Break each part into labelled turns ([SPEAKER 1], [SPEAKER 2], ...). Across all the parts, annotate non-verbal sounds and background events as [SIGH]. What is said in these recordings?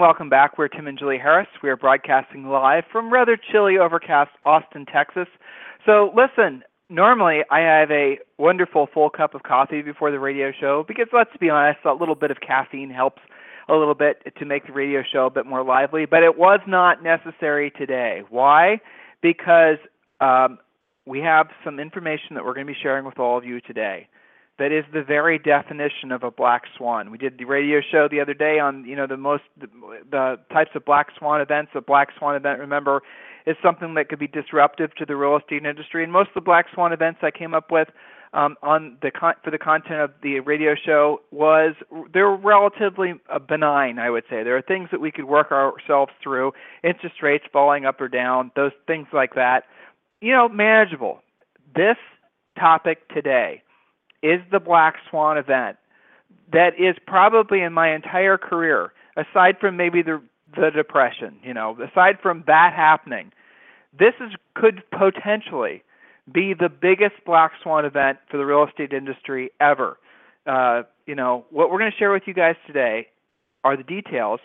[SPEAKER 1] Welcome back. We're Tim and Julie Harris. We are broadcasting live from rather chilly, overcast Austin, Texas. So, listen, normally I have a wonderful full cup of coffee before the radio show because, let's be honest, a little bit of caffeine helps a little bit to make the radio show a bit more lively. But it was not necessary today. Why? Because um, we have some information that we're going to be sharing with all of you today that is the very definition of a black swan. We did the radio show the other day on you know the most the, the types of black swan events. A black swan event, remember, is something that could be disruptive to the real estate industry. And most of the black swan events I came up with um, on the con- for the content of the radio show was they're relatively uh, benign. I would say there are things that we could work ourselves through, interest rates falling up or down, those things like that. You know, manageable. This topic today is the Black Swan event that is probably in my entire career, aside from maybe the the depression, you know, aside from that happening, this is could potentially be the biggest black swan event for the real estate industry ever. Uh, you know, what we're going to share with you guys today are the details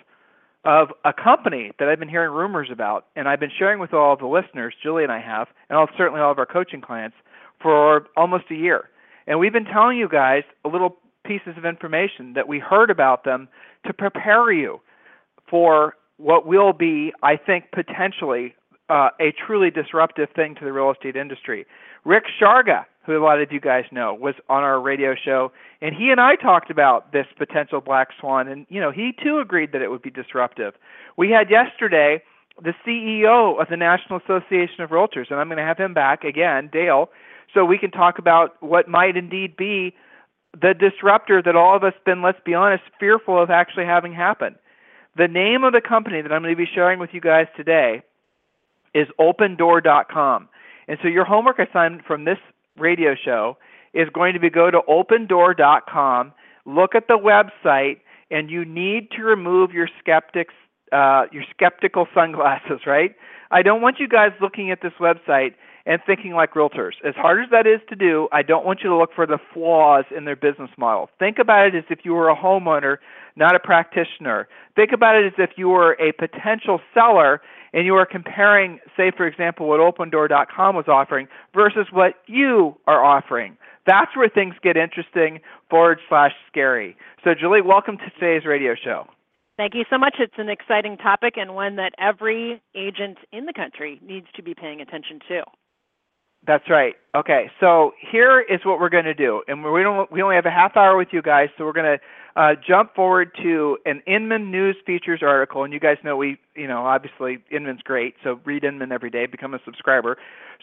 [SPEAKER 1] of a company that I've been hearing rumors about, and I've been sharing with all of the listeners, Julie and I have, and all, certainly all of our coaching clients, for almost a year. And we've been telling you guys a little pieces of information that we heard about them to prepare you for what will be, I think, potentially uh, a truly disruptive thing to the real estate industry. Rick Sharga, who a lot of you guys know, was on our radio show, and he and I talked about this potential black swan, and you know he too agreed that it would be disruptive. We had yesterday the CEO of the National Association of Realtors, and I'm going to have him back again, Dale, so we can talk about what might indeed be the disruptor that all of us been, let's be honest, fearful of actually having happen. The name of the company that I'm going to be sharing with you guys today is opendoor.com. And so your homework assignment from this radio show is going to be go to opendoor.com, look at the website, and you need to remove your skeptics uh, your skeptical sunglasses, [LAUGHS] right? I don't want you guys looking at this website and thinking like realtors. As hard as that is to do, I don't want you to look for the flaws in their business model. Think about it as if you were a homeowner, not a practitioner. Think about it as if you were a potential seller and you are comparing, say, for example, what Opendoor.com was offering versus what you are offering. That's where things get interesting forward slash scary. So, Julie, welcome to today's radio show.
[SPEAKER 2] Thank you so much. It's an exciting topic and one that every agent in the country needs to be paying attention to.
[SPEAKER 1] That's right. Okay, so here is what we're going to do, and we don't we only have a half hour with you guys, so we're going to uh, jump forward to an Inman News Features article, and you guys know we, you know, obviously Inman's great, so read Inman every day, become a subscriber.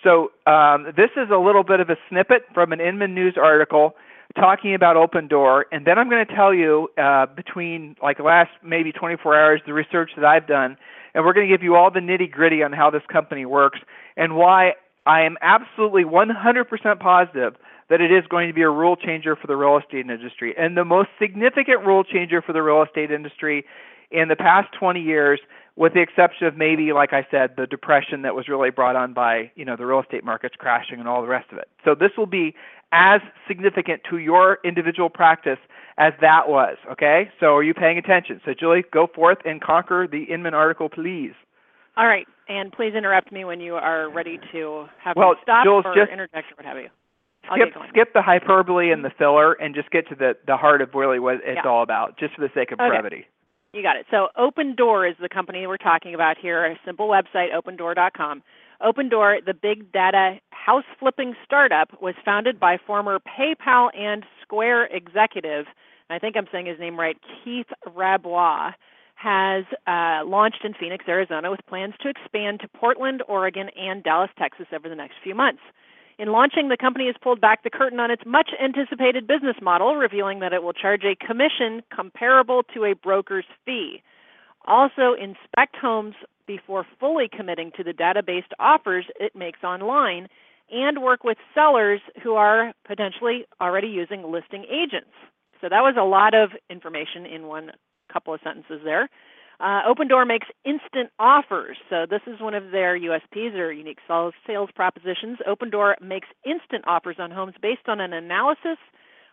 [SPEAKER 1] So um, this is a little bit of a snippet from an Inman News article talking about Opendoor, and then I'm going to tell you uh, between like the last maybe 24 hours the research that I've done, and we're going to give you all the nitty gritty on how this company works and why I am absolutely 100% positive that it is going to be a rule changer for the real estate industry and the most significant rule changer for the real estate industry in the past 20 years with the exception of maybe like I said the depression that was really brought on by, you know, the real estate markets crashing and all the rest of it. So this will be as significant to your individual practice as that was, okay? So are you paying attention? So Julie, go forth and conquer the Inman article please.
[SPEAKER 2] All right, and please interrupt me when you are ready to have
[SPEAKER 1] well,
[SPEAKER 2] me stop
[SPEAKER 1] Jules,
[SPEAKER 2] or
[SPEAKER 1] just
[SPEAKER 2] interject or what have you.
[SPEAKER 1] I'll skip skip the hyperbole and the filler and just get to the the heart of really what it's
[SPEAKER 2] yeah.
[SPEAKER 1] all about, just for the sake of
[SPEAKER 2] okay.
[SPEAKER 1] brevity.
[SPEAKER 2] You got it. So Opendoor is the company we're talking about here, a simple website, opendoor.com. Opendoor, the big data house flipping startup, was founded by former PayPal and Square executive, I think I'm saying his name right, Keith Rabois has uh, launched in Phoenix, Arizona, with plans to expand to Portland, Oregon, and Dallas, Texas over the next few months. In launching, the company has pulled back the curtain on its much anticipated business model, revealing that it will charge a commission comparable to a broker's fee. Also, inspect homes, before fully committing to the data based offers it makes online and work with sellers who are potentially already using listing agents. So that was a lot of information in one couple of sentences there. Uh, Opendoor makes instant offers. So this is one of their USPs or unique sales, sales propositions. Opendoor makes instant offers on homes based on an analysis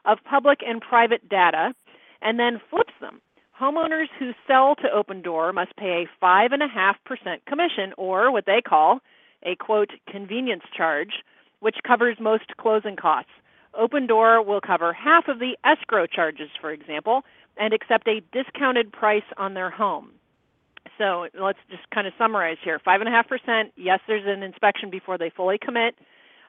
[SPEAKER 2] of public and private data and then flips them. Homeowners who sell to Opendoor must pay a 5.5% commission or what they call a quote convenience charge, which covers most closing costs. Opendoor will cover half of the escrow charges, for example, and accept a discounted price on their home. So let's just kind of summarize here. 5.5%, yes, there's an inspection before they fully commit.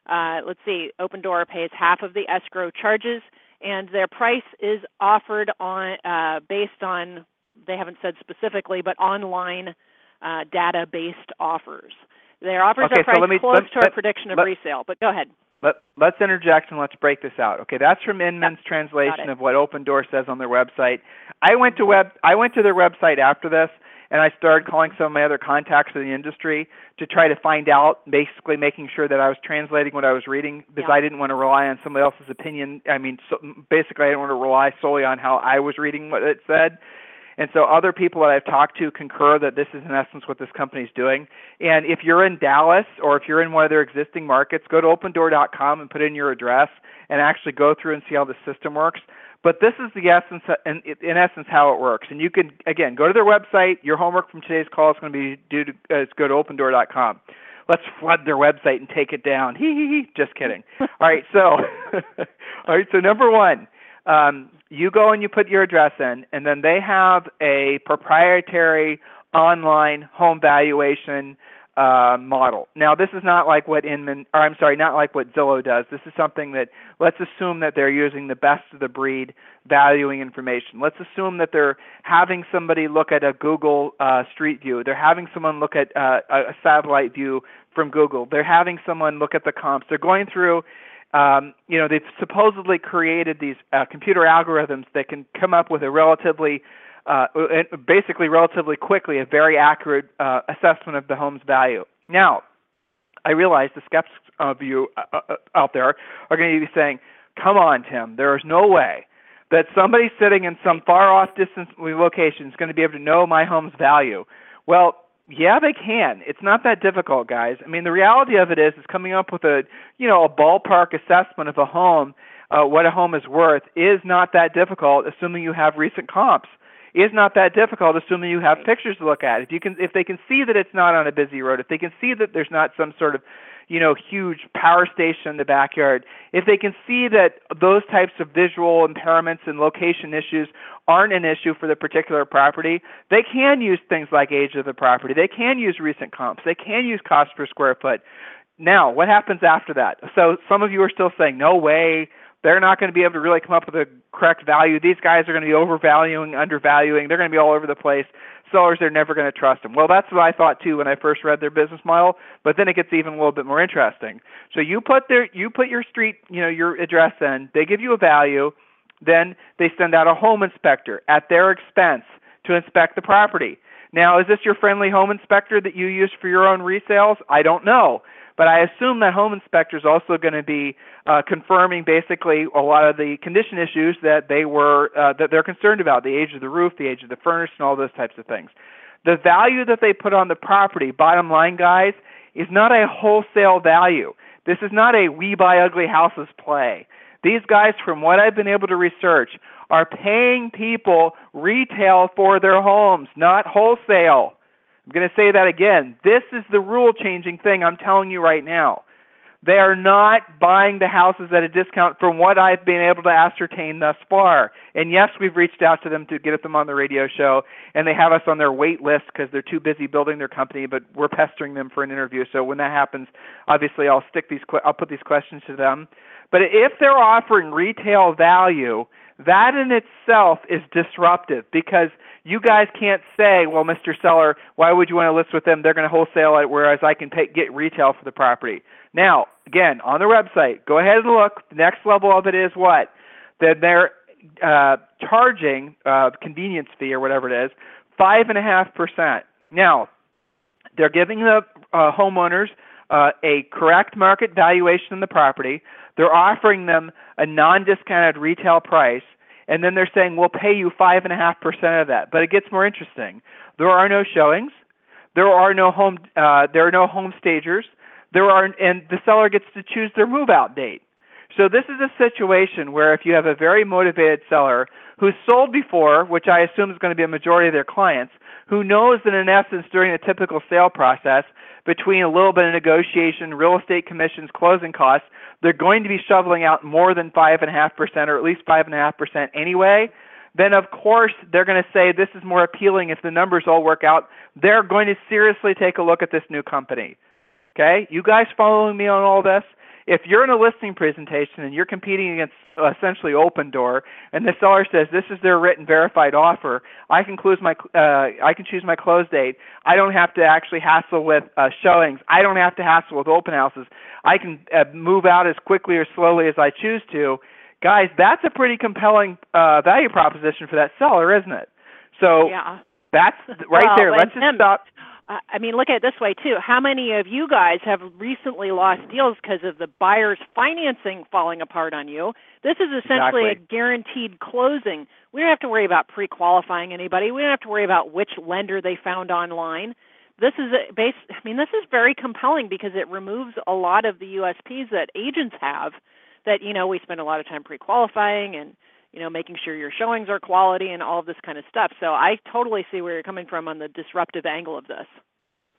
[SPEAKER 2] Uh, let's see, Opendoor pays half of the escrow charges, and their price is offered on uh, based on, they haven't said specifically, but online uh, data-based offers. Their offers
[SPEAKER 1] okay,
[SPEAKER 2] are priced
[SPEAKER 1] so let me,
[SPEAKER 2] close
[SPEAKER 1] let,
[SPEAKER 2] to our prediction of
[SPEAKER 1] let,
[SPEAKER 2] resale, but go ahead.
[SPEAKER 1] Let, let's interject and let's break this out. Okay, that's from Inman's yep. translation of what Opendoor says on their website. I went to web I went to their website after this and I started calling some of my other contacts in the industry to try to find out, basically making sure that I was translating what I was reading because
[SPEAKER 2] yeah.
[SPEAKER 1] I didn't want to rely on somebody else's opinion. I mean, so basically, I didn't want to rely solely on how I was reading what it said. And so other people that I've talked to concur that this is in essence what this company is doing. And if you're in Dallas or if you're in one of their existing markets, go to opendoor.com and put in your address and actually go through and see how the system works. But this is the essence, in, in essence, how it works. And you can again go to their website. Your homework from today's call is going to be due to uh, go to opendoor.com. Let's flood their website and take it down. Hee hee hee. Just kidding. all right. So, [LAUGHS] all right. So number one, um, you go and you put your address in, and then they have a proprietary online home valuation uh, model. Now, this is not like what Inman, or I'm sorry, not like what Zillow does. This is something that let's assume that they're using the best of the breed valuing information. Let's assume that they're having somebody look at a Google uh, Street View. They're having someone look at uh, a satellite view from Google. They're having someone look at the comps. They're going through. Um, you know, they've supposedly created these uh, computer algorithms that can come up with a relatively uh, basically relatively quickly a very accurate uh, assessment of the home's value. Now, I realize the skeptics of you uh, uh out there are going to be saying, "Come on, Tim, there is no way that somebody sitting in some far off distance location is going to be able to know my home's value." Well, yeah, they can. It's not that difficult, guys. I mean, the reality of it is, is coming up with a, you know, a ballpark assessment of a home, uh, what a home is worth, is not that difficult, assuming you have recent comps is not that difficult assuming you have pictures to look at. If you can if they can see that it's not on a busy road, if they can see that there's not some sort of you know, huge power station in the backyard, if they can see that those types of visual impairments and location issues aren't an issue for the particular property, they can use things like age of the property. They can use recent comps. They can use cost per square foot. Now, what happens after that? So some of you are still saying, no way, they're not going to be able to really come up with a correct value. These guys are going to be overvaluing, undervaluing. They're going to be all over the place. Sellers, they're never going to trust them. Well, that's what I thought too when I first read their business model. But then it gets even a little bit more interesting. So you put their, you put your street, you know, your address in. They give you a value. Then they send out a home inspector at their expense to inspect the property. Now, is this your friendly home inspector that you use for your own resales? I don't know. But I assume that home inspector is also going to be uh, confirming basically a lot of the condition issues that they were uh, that they're concerned about, the age of the roof, the age of the furnace, and all those types of things. The value that they put on the property, bottom line, guys, is not a wholesale value. This is not a we buy ugly houses play. These guys, from what I've been able to research, are paying people retail for their homes, not wholesale. I'm going to say that again. This is the rule changing thing I'm telling you right now. They are not buying the houses at a discount from what I've been able to ascertain thus far. And yes, we've reached out to them to get them on the radio show, and they have us on their wait list because they're too busy building their company. But we're pestering them for an interview. So when that happens, obviously I'll stick these. I'll put these questions to them. But if they're offering retail value, that in itself is disruptive because you guys can't say, well, Mr. Seller, why would you want to list with them? They're going to wholesale it, whereas I can pay, get retail for the property. Now, again, on the website, go ahead and look. The next level of it is what? Then they're uh, charging uh, convenience fee or whatever it is, five and a half percent. Now, They're giving the uh, homeowners uh, a correct market valuation of the property. They're offering them a non-discounted retail price, and then they're saying we'll pay you five and a half percent of that. But it gets more interesting. There are no showings. There are no home. Uh, there are no home stagers. There are, and the seller gets to choose their move-out date. So this is a situation where if you have a very motivated seller who's sold before, which I assume is going to be a majority of their clients, who knows that in essence during a typical sale process, between a little bit of negotiation, real estate commissions, closing costs, they're going to be shoveling out more than five and a half percent or at least five and a half percent anyway, then of course they're going to say this is more appealing if the numbers all work out. They're going to seriously take a look at this new company. Okay? You guys following me on all this? If you're in a listing presentation and you're competing against essentially Opendoor and the seller says this is their written verified offer, I can choose my uh, I can choose my close date. I don't have to actually hassle with uh, showings. I don't have to hassle with open houses. I can uh, move out as quickly or slowly as I choose to. Guys, that's a pretty compelling uh, value proposition for that seller, isn't it? So
[SPEAKER 2] yeah.
[SPEAKER 1] that's [LAUGHS] right
[SPEAKER 2] well,
[SPEAKER 1] there. Let's just stop.
[SPEAKER 2] I mean, look at it this way too. How many of you guys have recently lost deals because of the buyer's financing falling apart on you? This is essentially
[SPEAKER 1] exactly.
[SPEAKER 2] a guaranteed closing. We don't have to worry about pre-qualifying anybody. We don't have to worry about which lender they found online. This is a base. I mean, this is very compelling because it removes a lot of the USPs that agents have. That you know, we spend a lot of time pre-qualifying and you know, making sure your showings are quality and all of this kind of stuff. So I totally see where you're coming from on the disruptive angle of this.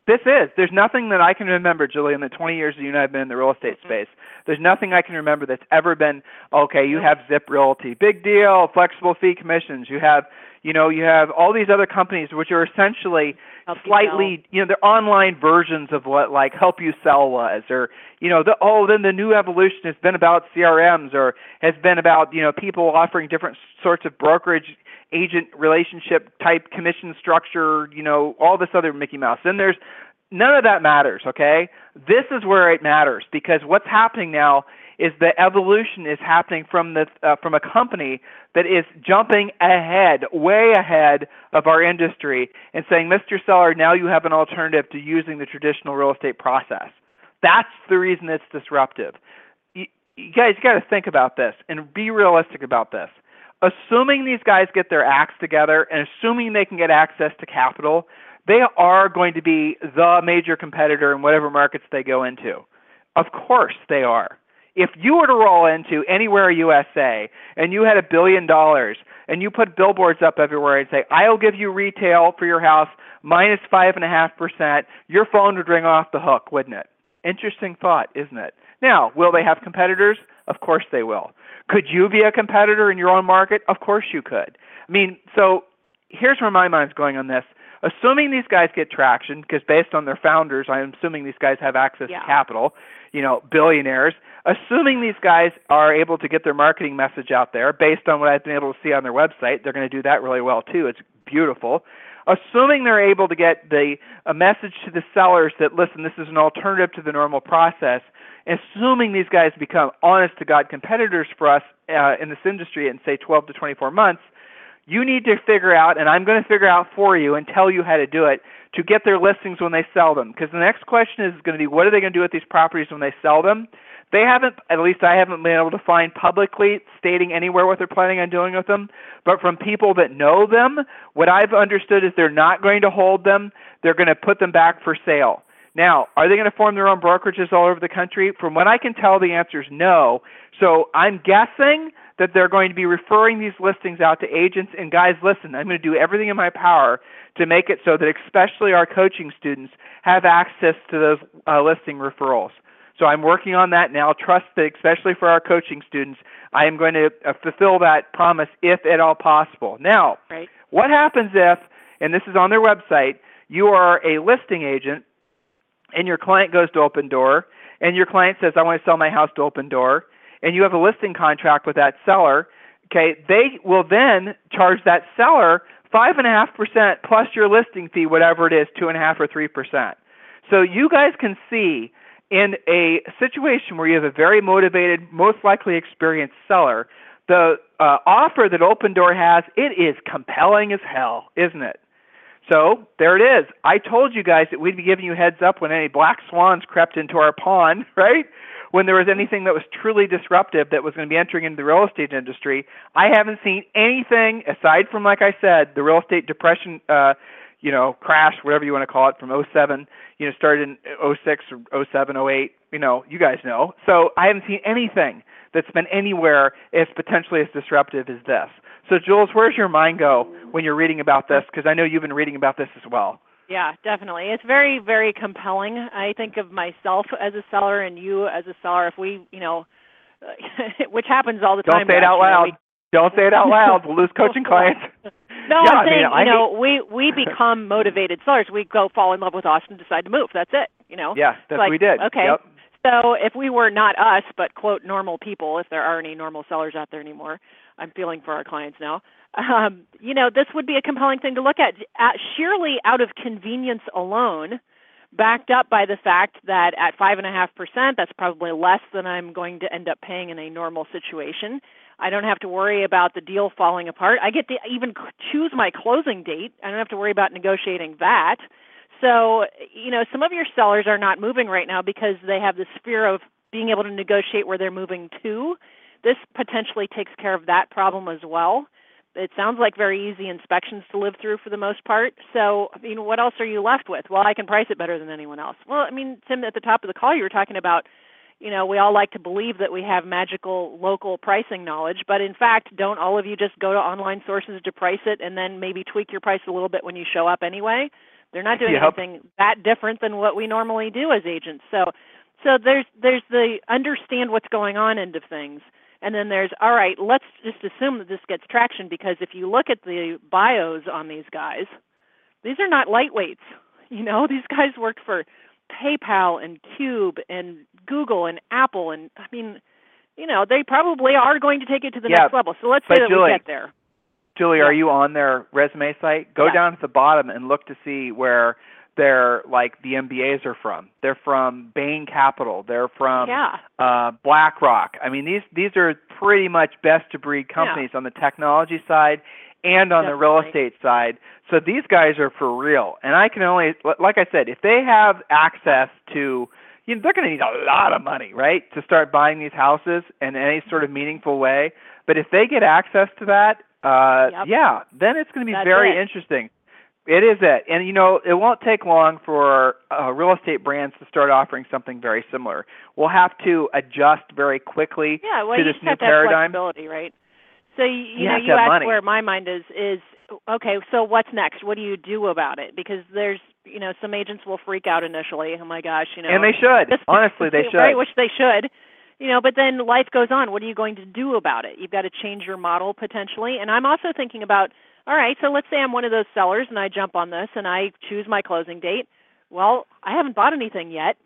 [SPEAKER 1] This is. There's nothing that I can remember, Julie, in the 20 years that you and I have been in the real estate mm-hmm. space. There's nothing I can remember that's ever been, okay, you have Zip Realty, big deal, flexible fee commissions. You have, you know, you have all these other companies which are essentially
[SPEAKER 2] help
[SPEAKER 1] slightly, you, you know, they're online versions of what like Help You Sell was, or you know, the oh, then the new evolution has been about CRMs, or has been about you know people offering different sorts of brokerage agent relationship type commission structure, you know, all this other Mickey Mouse. Then there's none of that matters, okay? This is where it matters because what's happening now is the evolution is happening from the uh, from a company that is jumping ahead, way ahead of our industry, and saying, "Mr. Seller, now you have an alternative to using the traditional real estate process." That's the reason it's disruptive. You, you guys got to think about this and be realistic about this. Assuming these guys get their acts together and assuming they can get access to capital, they are going to be the major competitor in whatever markets they go into. Of course they are. If you were to roll into anywhere USA and you had a billion dollars and you put billboards up everywhere and say, I'll give you retail for your house minus five and a half percent, your phone would ring off the hook, wouldn't it? Interesting thought, isn't it? Now, will they have competitors? Of course they will. Could you be a competitor in your own market? Of course you could. I mean, so here's where my mind's going on this assuming these guys get traction, because based on their founders, I'm assuming these guys have access
[SPEAKER 2] yeah.
[SPEAKER 1] to capital, you know, billionaires. Assuming these guys are able to get their marketing message out there, based on what I've been able to see on their website, they're going to do that really well too. It's beautiful. Assuming they're able to get the a message to the sellers that listen, this is an alternative to the normal process. Assuming these guys become honest to God competitors for us uh, in this industry in say 12 to 24 months, you need to figure out, and I'm going to figure out for you and tell you how to do it to get their listings when they sell them. Because the next question is going to be, what are they going to do with these properties when they sell them? They haven't, at least I haven't been able to find publicly stating anywhere what they're planning on doing with them. But from people that know them, what I've understood is they're not going to hold them. They're going to put them back for sale. Now, are they going to form their own brokerages all over the country? From what I can tell, the answer is no. So I'm guessing that they're going to be referring these listings out to agents. And guys, listen, I'm going to do everything in my power to make it so that especially our coaching students have access to those uh, listing referrals. So I'm working on that now. Trust that, especially for our coaching students, I am going to uh, fulfill that promise if at all possible. Now,
[SPEAKER 2] right.
[SPEAKER 1] what happens if, and this is on their website, you are a listing agent and your client goes to Opendoor and your client says, I want to sell my house to Opendoor and you have a listing contract with that seller, okay, they will then charge that seller five and a half percent plus your listing fee, whatever it is, two and a half or three percent. So you guys can see in a situation where you have a very motivated, most likely experienced seller, the uh, offer that Opendoor has, it is compelling as hell, isn't it? So there it is. I told you guys that we'd be giving you heads up when any black swans crept into our pond, [LAUGHS] right? When there was anything that was truly disruptive that was going to be entering into the real estate industry. I haven't seen anything aside from, like I said, the real estate depression, uh, you know, crash, whatever you want to call it, from 07, you know, started in 06 or 07, 08, you know, you guys know. So I haven't seen anything that's been anywhere as potentially as disruptive as this. So, Jules, where's your mind go when you're reading about this? Because I know you've been reading about this as well.
[SPEAKER 2] Yeah, definitely. It's very, very compelling. I think of myself as a seller and you as a seller. If we, you know, [LAUGHS] which happens all the
[SPEAKER 1] time. Don't say it out loud. We, Don't say it out loud. We'll lose [LAUGHS] coaching [LAUGHS] clients.
[SPEAKER 2] No,
[SPEAKER 1] yeah,
[SPEAKER 2] I'm saying,
[SPEAKER 1] I mean,
[SPEAKER 2] you know, we we become [LAUGHS] motivated sellers. We go fall in love with Austin, decide to move. That's it. You know.
[SPEAKER 1] Yeah, that's
[SPEAKER 2] like,
[SPEAKER 1] what we did.
[SPEAKER 2] Okay.
[SPEAKER 1] Yep.
[SPEAKER 2] So if we were not us, but quote normal people, if there are any normal sellers out there anymore, I'm feeling for our clients now. Um, you know, this would be a compelling thing to look at, at sheerly out of convenience alone, backed up by the fact that at five and a half percent, that's probably less than I'm going to end up paying in a normal situation. I don't have to worry about the deal falling apart. I get to even choose my closing date. I don't have to worry about negotiating that. So, you know, some of your sellers are not moving right now because they have this fear of being able to negotiate where they're moving to. This potentially takes care of that problem as well. It sounds like very easy inspections to live through for the most part. So, I mean, what else are you left with? Well, I can price it better than anyone else. Well, I mean, Tim, at the top of the call, you were talking about you know, we all like to believe that we have magical local pricing knowledge, but in fact, don't all of you just go to online sources to price it and then maybe tweak your price a little bit when you show up anyway? They're not doing
[SPEAKER 1] yep.
[SPEAKER 2] anything that different than what we normally do as agents. So so there's there's the understand what's going on end of things. And then there's all right, let's just assume that this gets traction because if you look at the bios on these guys, these are not lightweights. [LAUGHS] You know, these guys worked for PayPal and Cube and Google and Apple and I mean, you know, they probably are going to take it to the
[SPEAKER 1] yeah,
[SPEAKER 2] next level. So let's say that
[SPEAKER 1] Julie,
[SPEAKER 2] we get there.
[SPEAKER 1] Julie,
[SPEAKER 2] yeah.
[SPEAKER 1] are you on their resume site? Go
[SPEAKER 2] yeah.
[SPEAKER 1] down to the bottom and look to see where they're like the MBAs are from. They're from Bain Capital. They're from
[SPEAKER 2] yeah.
[SPEAKER 1] uh, BlackRock. I mean, these these are pretty much best to breed companies
[SPEAKER 2] yeah.
[SPEAKER 1] on the technology side and on
[SPEAKER 2] Definitely.
[SPEAKER 1] the real estate side. So these guys are for real. And I can only, like I said, if they have access to, you know, they're going to need a lot of money, right, to start buying these houses in any sort of meaningful way. But if they get access to that, uh,
[SPEAKER 2] yep.
[SPEAKER 1] yeah, then it's going to be
[SPEAKER 2] That's
[SPEAKER 1] very
[SPEAKER 2] it.
[SPEAKER 1] interesting. It is it, and you know it won't take long for uh, real estate brands to start offering something very similar. We'll have to adjust very quickly
[SPEAKER 2] yeah, well,
[SPEAKER 1] to
[SPEAKER 2] you
[SPEAKER 1] this
[SPEAKER 2] just
[SPEAKER 1] new
[SPEAKER 2] have
[SPEAKER 1] paradigm.
[SPEAKER 2] Flexibility, right? So you, you,
[SPEAKER 1] You
[SPEAKER 2] know you ask
[SPEAKER 1] money.
[SPEAKER 2] where my mind is is okay. So what's next? What do you do about it? Because there's you know some agents will freak out initially. Oh my gosh, you know.
[SPEAKER 1] and they should.
[SPEAKER 2] this-
[SPEAKER 1] Honestly, [LAUGHS] they should.
[SPEAKER 2] Right, which they should. You know, but then life goes on. What are you going to do about it? You've got to change your model potentially. And I'm also thinking about, all right, so let's say I'm one of those sellers and I jump on this and I choose my closing date. Well, I haven't bought anything yet.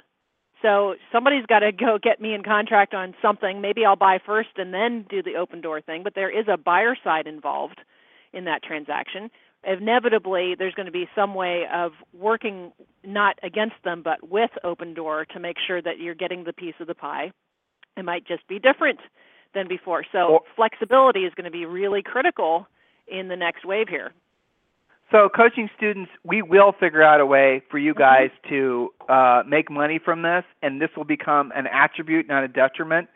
[SPEAKER 2] So somebody's got to go get me in contract on something. Maybe I'll buy first and then do the Opendoor thing, but there is a buyer side involved in that transaction. Inevitably, there's going to be some way of working not against them, but with Opendoor to make sure that you're getting the piece of the pie. It might just be different than before. So flexibility is going to be really critical in the next wave here.
[SPEAKER 1] So, coaching students, we will figure out a way for you guys to uh, make money from this, and this will become an attribute, not a detriment.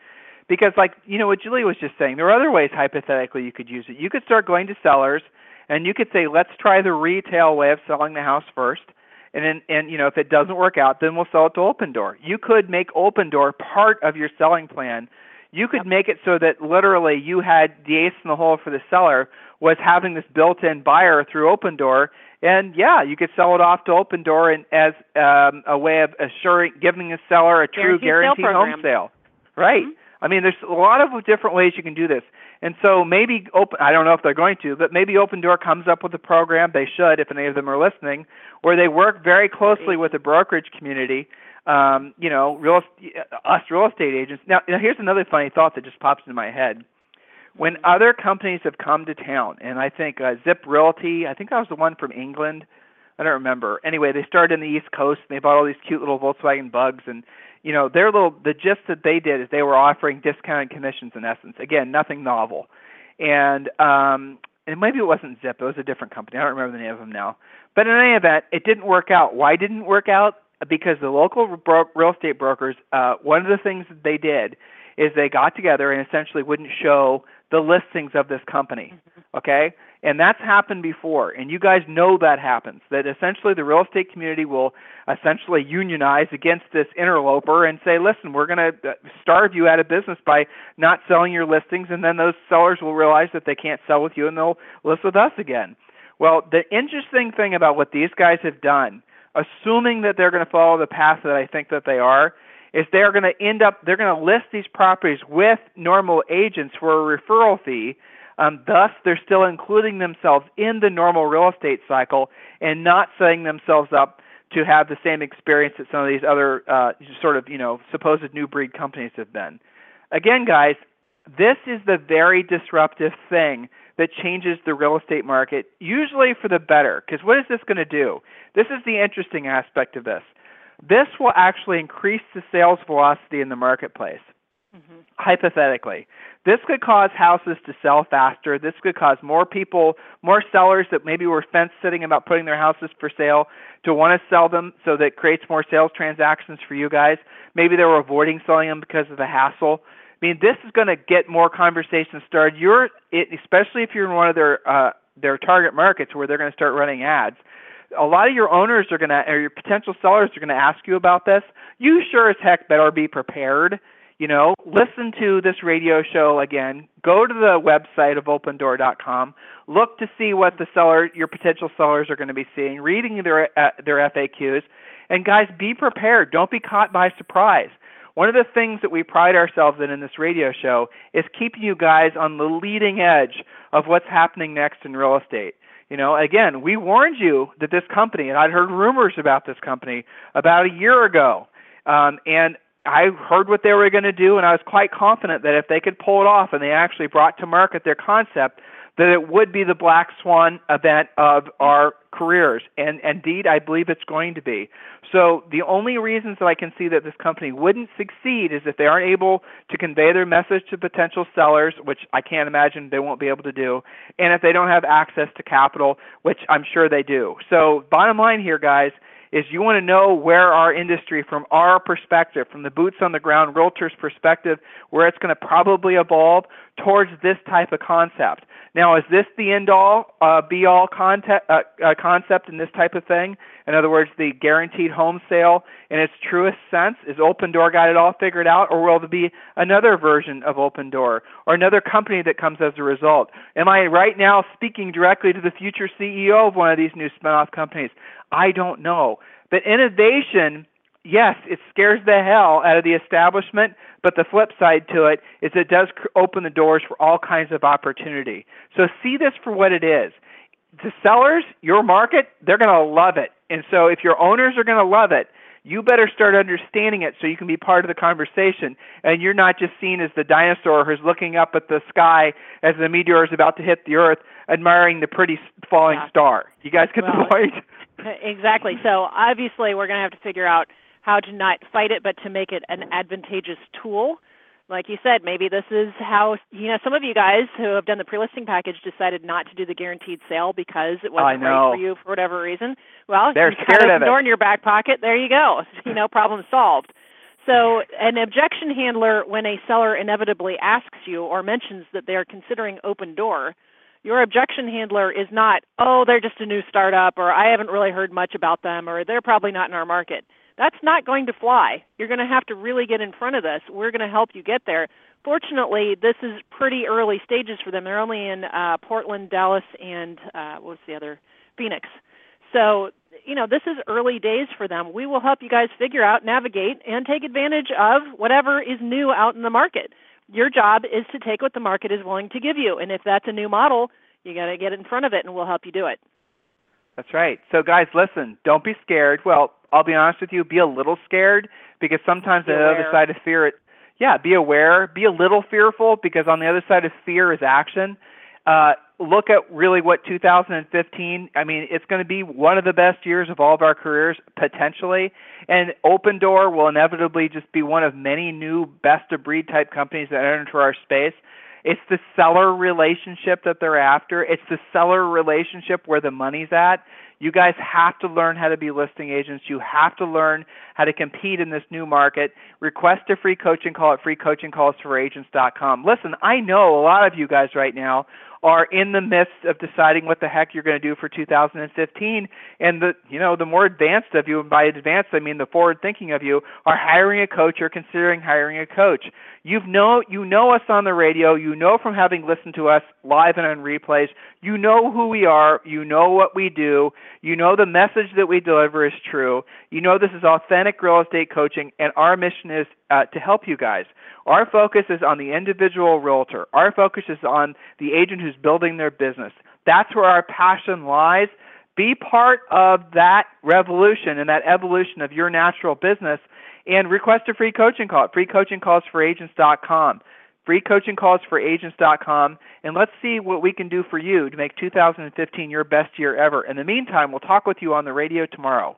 [SPEAKER 1] Because, like you know, what Julie was just saying, there are other ways hypothetically you could use it. You could start going to sellers, and you could say, "Let's try the retail way of selling the house first, and then, and you know, if it doesn't work out, then we'll sell it to Opendoor." You could make Opendoor part of your selling plan. You could make it so that literally you had the ace in the hole for the seller was having this built-in buyer through Opendoor, and yeah, you could sell it off to Opendoor and as um, a way of assuring, giving the seller a true
[SPEAKER 2] Guaranteed
[SPEAKER 1] guaranteed home sale. Right.
[SPEAKER 2] Mhm.
[SPEAKER 1] I mean, there's a lot of different ways you can do this. And so maybe open I don't know if they're going to, but maybe Opendoor comes up with a program they should if any of them are listening where they work very closely with the brokerage community um, you know, real us real estate agents. Now, now here's another funny thought that just pops into my head. When other companies have come to town, and I think uh, Zip Realty, I think that was the one from England. I don't remember. Anyway, they started in the East Coast and they bought all these cute little Volkswagen Bugs and you know, their little the gist that they did is they were offering discounted commissions in essence. Again, nothing novel. And um and maybe it wasn't Zip, it was a different company. I don't remember the name of them now. But in any event, it didn't work out. Why didn't it work out? Because the local bro- real estate brokers, uh, one of the things that they did is they got together and essentially wouldn't show the listings of this company. Mm-hmm. Okay? And that's happened before. And you guys know that happens. That essentially the real estate community will essentially unionize against this interloper and say, listen, we're going to uh, starve you out of business by not selling your listings. And then those sellers will realize that they can't sell with you and they'll list with us again. Well, the interesting thing about what these guys have done, assuming that they're going to follow the path that I think that they are, is they're going to end up they're going to list these properties with normal agents for a referral fee. Um, thus, they're still including themselves in the normal real estate cycle and not setting themselves up to have the same experience that some of these other uh, sort of you know supposed new breed companies have been. Again, guys, this is the very disruptive thing that changes the real estate market, usually for the better. Because what is this going to do? This is the interesting aspect of this. This will actually increase the sales velocity in the marketplace. Mm-hmm. Hypothetically, this could cause houses to sell faster. This could cause more people, more sellers that maybe were fence sitting about putting their houses for sale to want to sell them so that creates more sales transactions for you guys. Maybe they were avoiding selling them because of the hassle. I mean, this is going to get more conversations started. You're, especially if you're in one of their uh, their target markets where they're going to start running ads a lot of your owners are going to, or your potential sellers are going to ask you about this. You sure as heck better be prepared. You know, listen to this radio show again. Go to the website of opendoor.com. Look to see what the seller, your potential sellers, are going to be seeing. Reading their uh, their FAQs, and guys, be prepared. Don't be caught by surprise. One of the things that we pride ourselves in in this radio show is keeping you guys on the leading edge of what's happening next in real estate. You know, again, we warned you that this company, and I'd heard rumors about this company about a year ago, um, and I heard what they were going to do, and I was quite confident that if they could pull it off and they actually brought to market their concept, that it would be the black swan event of our careers. And indeed, I believe it's going to be. So the only reasons that I can see that this company wouldn't succeed is if they aren't able to convey their message to potential sellers, which I can't imagine they won't be able to do, and if they don't have access to capital, which I'm sure they do. So bottom line here, guys, is you want to know where our industry, from our perspective, from the boots on the ground realtor's perspective, where it's going to probably evolve towards this type of concept. Now, is this the end all, uh, be all concept, uh, uh, concept in this type of thing? In other words, the guaranteed home sale in its truest sense? Is Opendoor got it all figured out, or will there be another version of Opendoor or another company that comes as a result? Am I right now speaking directly to the future CEO of one of these new spinoff companies? I don't know. But innovation yes, it scares the hell out of the establishment, but the flip side to it is it does open the doors for all kinds of opportunity. So see this for what it is. The sellers, your market, they're going to love it. And so if your owners are going to love it, you better start understanding it so you can be part of the conversation and you're not just seen as the dinosaur who's looking up at the sky as the meteor is about to hit the earth admiring the pretty falling yeah. star. You guys get well, the point? [LAUGHS]
[SPEAKER 2] Exactly. So obviously we're going to have to figure out how to not fight it, but to make it an advantageous tool. Like you said, maybe this is how you know some of you guys who have done the pre-listing package decided not to do the guaranteed sale because it wasn't right for you for whatever reason. Well,
[SPEAKER 1] they're
[SPEAKER 2] you
[SPEAKER 1] scared of
[SPEAKER 2] it. door in your back pocket. There you go. [LAUGHS] You know, problem solved. So, an objection handler, when a seller inevitably asks you or mentions that they are considering Opendoor, your objection handler is not, oh, they're just a new startup, or I haven't really heard much about them, or they're probably not in our market. That's not going to fly. You're going to have to really get in front of this. We're going to help you get there. Fortunately, this is pretty early stages for them. They're only in uh, Portland, Dallas, and uh, what's the other? Phoenix. So, you know, this is early days for them. We will help you guys figure out, navigate, and take advantage of whatever is new out in the market. Your job is to take what the market is willing to give you. And if that's a new model, you got to get in front of it, and we'll help you do it.
[SPEAKER 1] That's right. So, guys, listen, don't be scared. Well, I'll be honest with you, be a little scared because sometimes
[SPEAKER 2] be
[SPEAKER 1] the other side of fear, it, yeah, be aware, be a little fearful because on the other side of fear is action. Uh, look at really what 2015. I mean, it's going to be one of the best years of all of our careers potentially, and Opendoor will inevitably just be one of many new best of breed type companies that enter into our space. It's the seller relationship that they're after. It's the seller relationship where the money's at. You guys have to learn how to be listing agents. You have to learn how to compete in this new market. Request a free coaching call at freecoachingcallsforagents.com. Listen, I know a lot of you guys right now are in the midst of deciding what the heck you're going to do for 2015 and the you know the more advanced of you and by advanced I mean the forward thinking of you are hiring a coach or considering hiring a coach. You've know you know us on the radio. You know from having listened to us live and on replays. You know who we are. You know what we do. You know the message that we deliver is true. You know this is authentic real estate coaching and our mission is uh, to help you guys our focus is on the individual realtor. Our focus is on the agent who's building their business. That's where our passion lies. Be part of that revolution and that evolution of your natural business and request a free coaching call at freecoachingcallsforagents.com. Freecoachingcallsforagents.com and let's see what we can do for you to make 2015 your best year ever. In the meantime, we'll talk with you on the radio tomorrow.